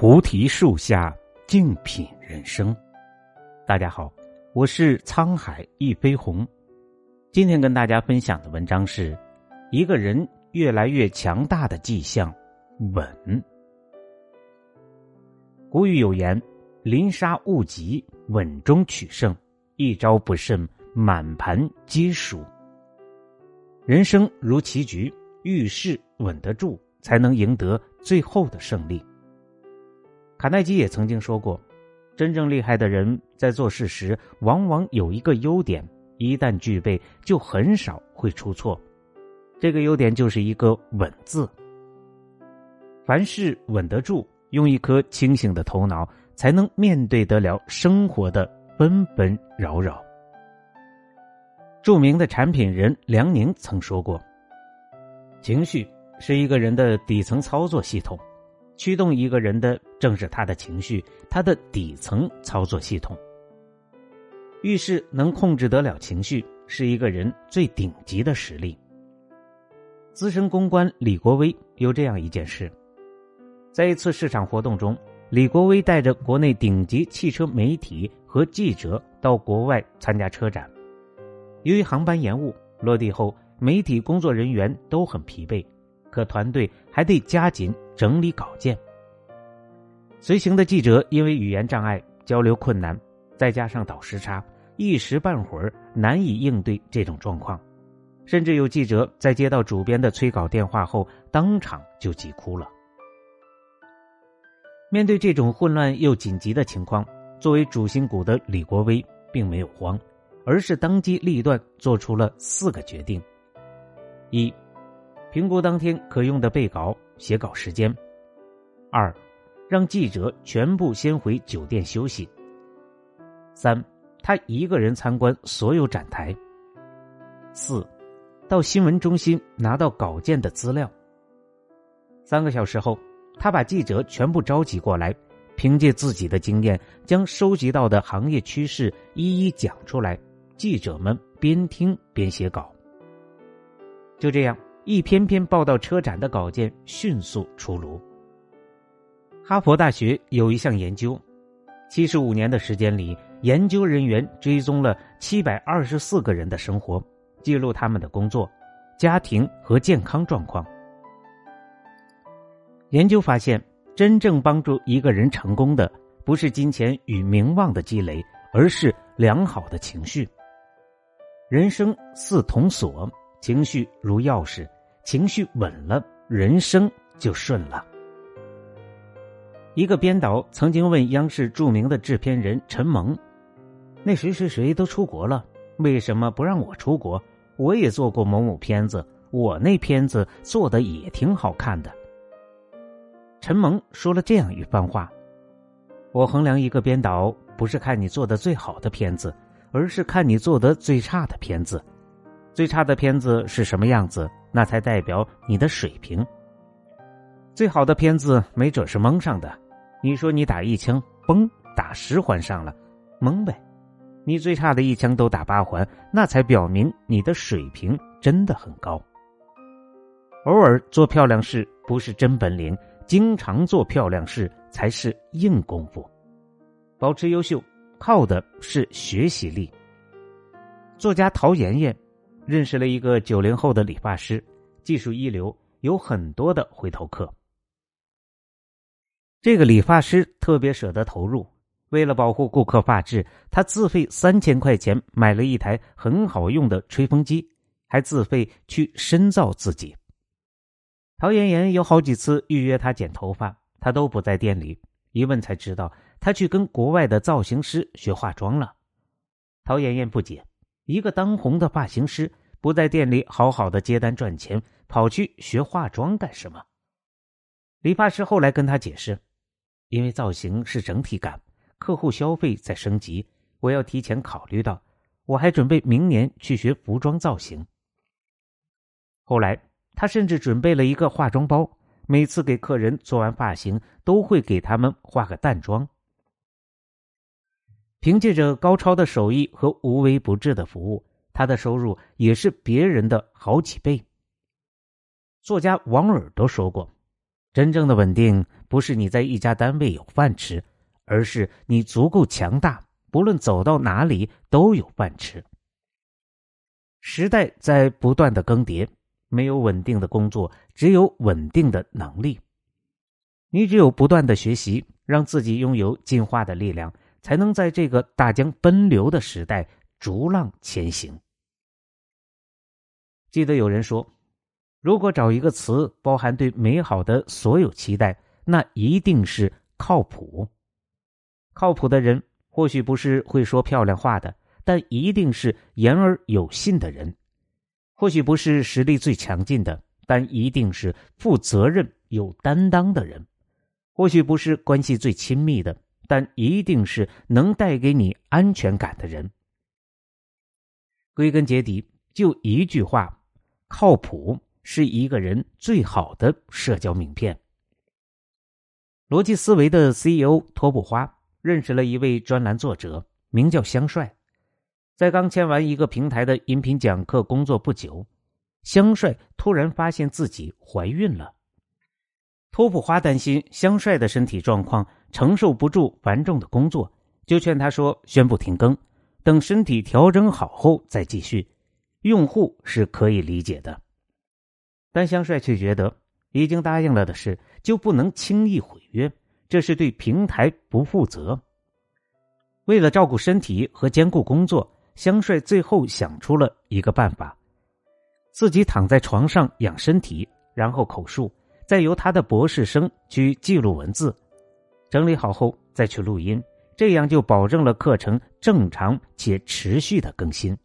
菩提树下，静品人生。大家好，我是沧海一飞鸿。今天跟大家分享的文章是：一个人越来越强大的迹象——稳。古语有言：“临杀勿急，稳中取胜。一招不慎，满盘皆输。”人生如棋局，遇事稳得住，才能赢得最后的胜利。卡耐基也曾经说过，真正厉害的人在做事时，往往有一个优点，一旦具备，就很少会出错。这个优点就是一个“稳”字。凡事稳得住，用一颗清醒的头脑，才能面对得了生活的纷纷扰扰。著名的产品人梁宁曾说过：“情绪是一个人的底层操作系统。”驱动一个人的正是他的情绪，他的底层操作系统。遇事能控制得了情绪，是一个人最顶级的实力。资深公关李国威有这样一件事：在一次市场活动中，李国威带着国内顶级汽车媒体和记者到国外参加车展。由于航班延误，落地后媒体工作人员都很疲惫。可团队还得加紧整理稿件。随行的记者因为语言障碍、交流困难，再加上倒时差，一时半会儿难以应对这种状况。甚至有记者在接到主编的催稿电话后，当场就急哭了。面对这种混乱又紧急的情况，作为主心骨的李国威并没有慌，而是当机立断做出了四个决定：一。评估当天可用的备稿、写稿时间。二，让记者全部先回酒店休息。三，他一个人参观所有展台。四，到新闻中心拿到稿件的资料。三个小时后，他把记者全部召集过来，凭借自己的经验，将收集到的行业趋势一一讲出来。记者们边听边写稿。就这样。一篇篇报道车展的稿件迅速出炉。哈佛大学有一项研究，七十五年的时间里，研究人员追踪了七百二十四个人的生活，记录他们的工作、家庭和健康状况。研究发现，真正帮助一个人成功的，不是金钱与名望的积累，而是良好的情绪。人生似铜锁，情绪如钥匙。情绪稳了，人生就顺了。一个编导曾经问央视著名的制片人陈蒙：“那谁谁谁都出国了，为什么不让我出国？我也做过某某片子，我那片子做的也挺好看的。”陈蒙说了这样一番话：“我衡量一个编导，不是看你做的最好的片子，而是看你做的最差的片子。最差的片子是什么样子？”那才代表你的水平。最好的片子没准是蒙上的，你说你打一枪，嘣，打十环上了，蒙呗。你最差的一枪都打八环，那才表明你的水平真的很高。偶尔做漂亮事不是真本领，经常做漂亮事才是硬功夫。保持优秀，靠的是学习力。作家陶妍妍。认识了一个九零后的理发师，技术一流，有很多的回头客。这个理发师特别舍得投入，为了保护顾客发质，他自费三千块钱买了一台很好用的吹风机，还自费去深造自己。陶妍妍有好几次预约他剪头发，他都不在店里，一问才知道他去跟国外的造型师学化妆了。陶妍妍不解。一个当红的发型师不在店里好好的接单赚钱，跑去学化妆干什么？理发师后来跟他解释，因为造型是整体感，客户消费在升级，我要提前考虑到，我还准备明年去学服装造型。后来他甚至准备了一个化妆包，每次给客人做完发型，都会给他们化个淡妆。凭借着高超的手艺和无微不至的服务，他的收入也是别人的好几倍。作家王尔都说过：“真正的稳定不是你在一家单位有饭吃，而是你足够强大，不论走到哪里都有饭吃。时代在不断的更迭，没有稳定的工作，只有稳定的能力。你只有不断的学习，让自己拥有进化的力量，才能在这个大江奔流的时代逐浪前行。记得有人说。如果找一个词包含对美好的所有期待，那一定是靠谱。靠谱的人或许不是会说漂亮话的，但一定是言而有信的人；或许不是实力最强劲的，但一定是负责任有担当的人；或许不是关系最亲密的，但一定是能带给你安全感的人。归根结底，就一句话：靠谱。是一个人最好的社交名片。逻辑思维的 CEO 托布花认识了一位专栏作者，名叫香帅。在刚签完一个平台的音频讲课工作不久，香帅突然发现自己怀孕了。托布花担心香帅的身体状况承受不住繁重的工作，就劝他说：“宣布停更，等身体调整好后再继续。”用户是可以理解的。但香帅却觉得，已经答应了的事就不能轻易毁约，这是对平台不负责。为了照顾身体和兼顾工作，香帅最后想出了一个办法：自己躺在床上养身体，然后口述，再由他的博士生去记录文字，整理好后再去录音，这样就保证了课程正常且持续的更新。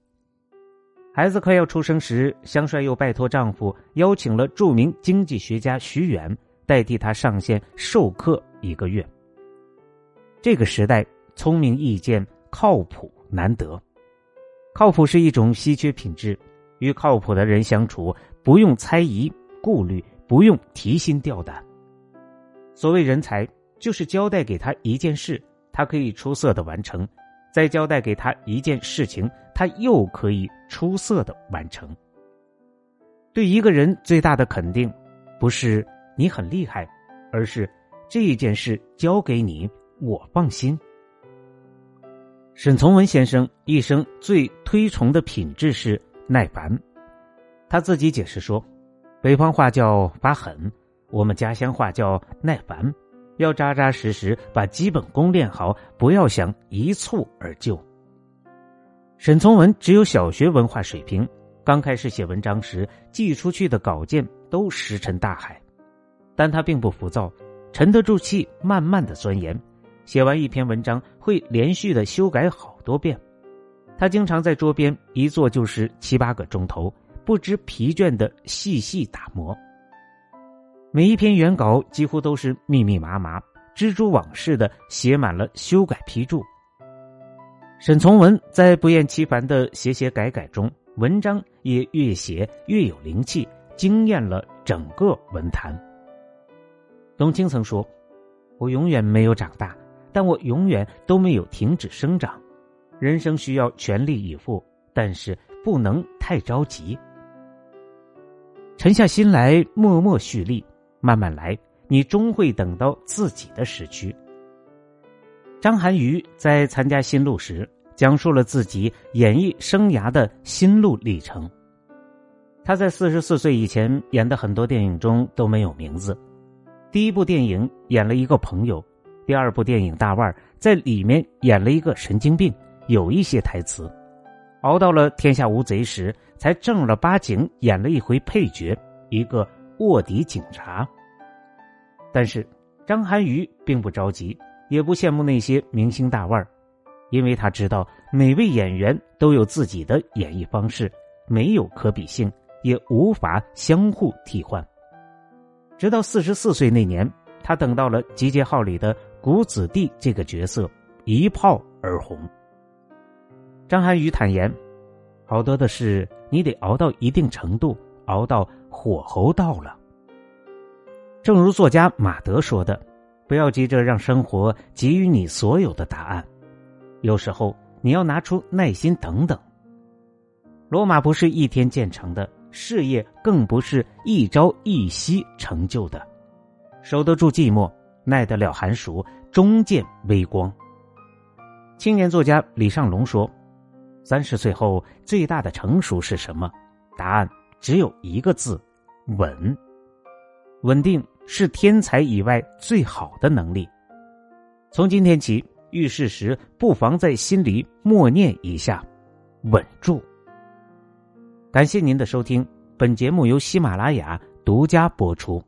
孩子快要出生时，香帅又拜托丈夫邀请了著名经济学家徐远代替他上线授课一个月。这个时代，聪明意见，靠谱难得。靠谱是一种稀缺品质，与靠谱的人相处，不用猜疑、顾虑，不用提心吊胆。所谓人才，就是交代给他一件事，他可以出色的完成。再交代给他一件事情，他又可以出色的完成。对一个人最大的肯定，不是你很厉害，而是这件事交给你，我放心。沈从文先生一生最推崇的品质是耐烦，他自己解释说：“北方话叫发狠，我们家乡话叫耐烦。”要扎扎实实把基本功练好，不要想一蹴而就。沈从文只有小学文化水平，刚开始写文章时寄出去的稿件都石沉大海，但他并不浮躁，沉得住气，慢慢的钻研。写完一篇文章会连续的修改好多遍，他经常在桌边一坐就是七八个钟头，不知疲倦的细细打磨。每一篇原稿几乎都是密密麻麻、蜘蛛网似的写满了修改批注。沈从文在不厌其烦的写写改改中，文章也越写越有灵气，惊艳了整个文坛。董卿曾说：“我永远没有长大，但我永远都没有停止生长。人生需要全力以赴，但是不能太着急，沉下心来，默默蓄力。”慢慢来，你终会等到自己的时区。张涵予在参加新路时，讲述了自己演艺生涯的心路历程。他在四十四岁以前演的很多电影中都没有名字。第一部电影演了一个朋友，第二部电影《大腕》在里面演了一个神经病，有一些台词。熬到了《天下无贼》时，才正儿八经演了一回配角，一个。卧底警察，但是张涵予并不着急，也不羡慕那些明星大腕儿，因为他知道每位演员都有自己的演绎方式，没有可比性，也无法相互替换。直到四十四岁那年，他等到了《集结号》里的谷子弟这个角色，一炮而红。张涵予坦言：“好多的事，你得熬到一定程度，熬到。”火候到了，正如作家马德说的：“不要急着让生活给予你所有的答案，有时候你要拿出耐心等等。”罗马不是一天建成的，事业更不是一朝一夕成就的。守得住寂寞，耐得了寒暑，终见微光。青年作家李尚龙说：“三十岁后最大的成熟是什么？答案只有一个字：稳。稳定是天才以外最好的能力。从今天起，遇事时不妨在心里默念一下：稳住。”感谢您的收听，本节目由喜马拉雅独家播出。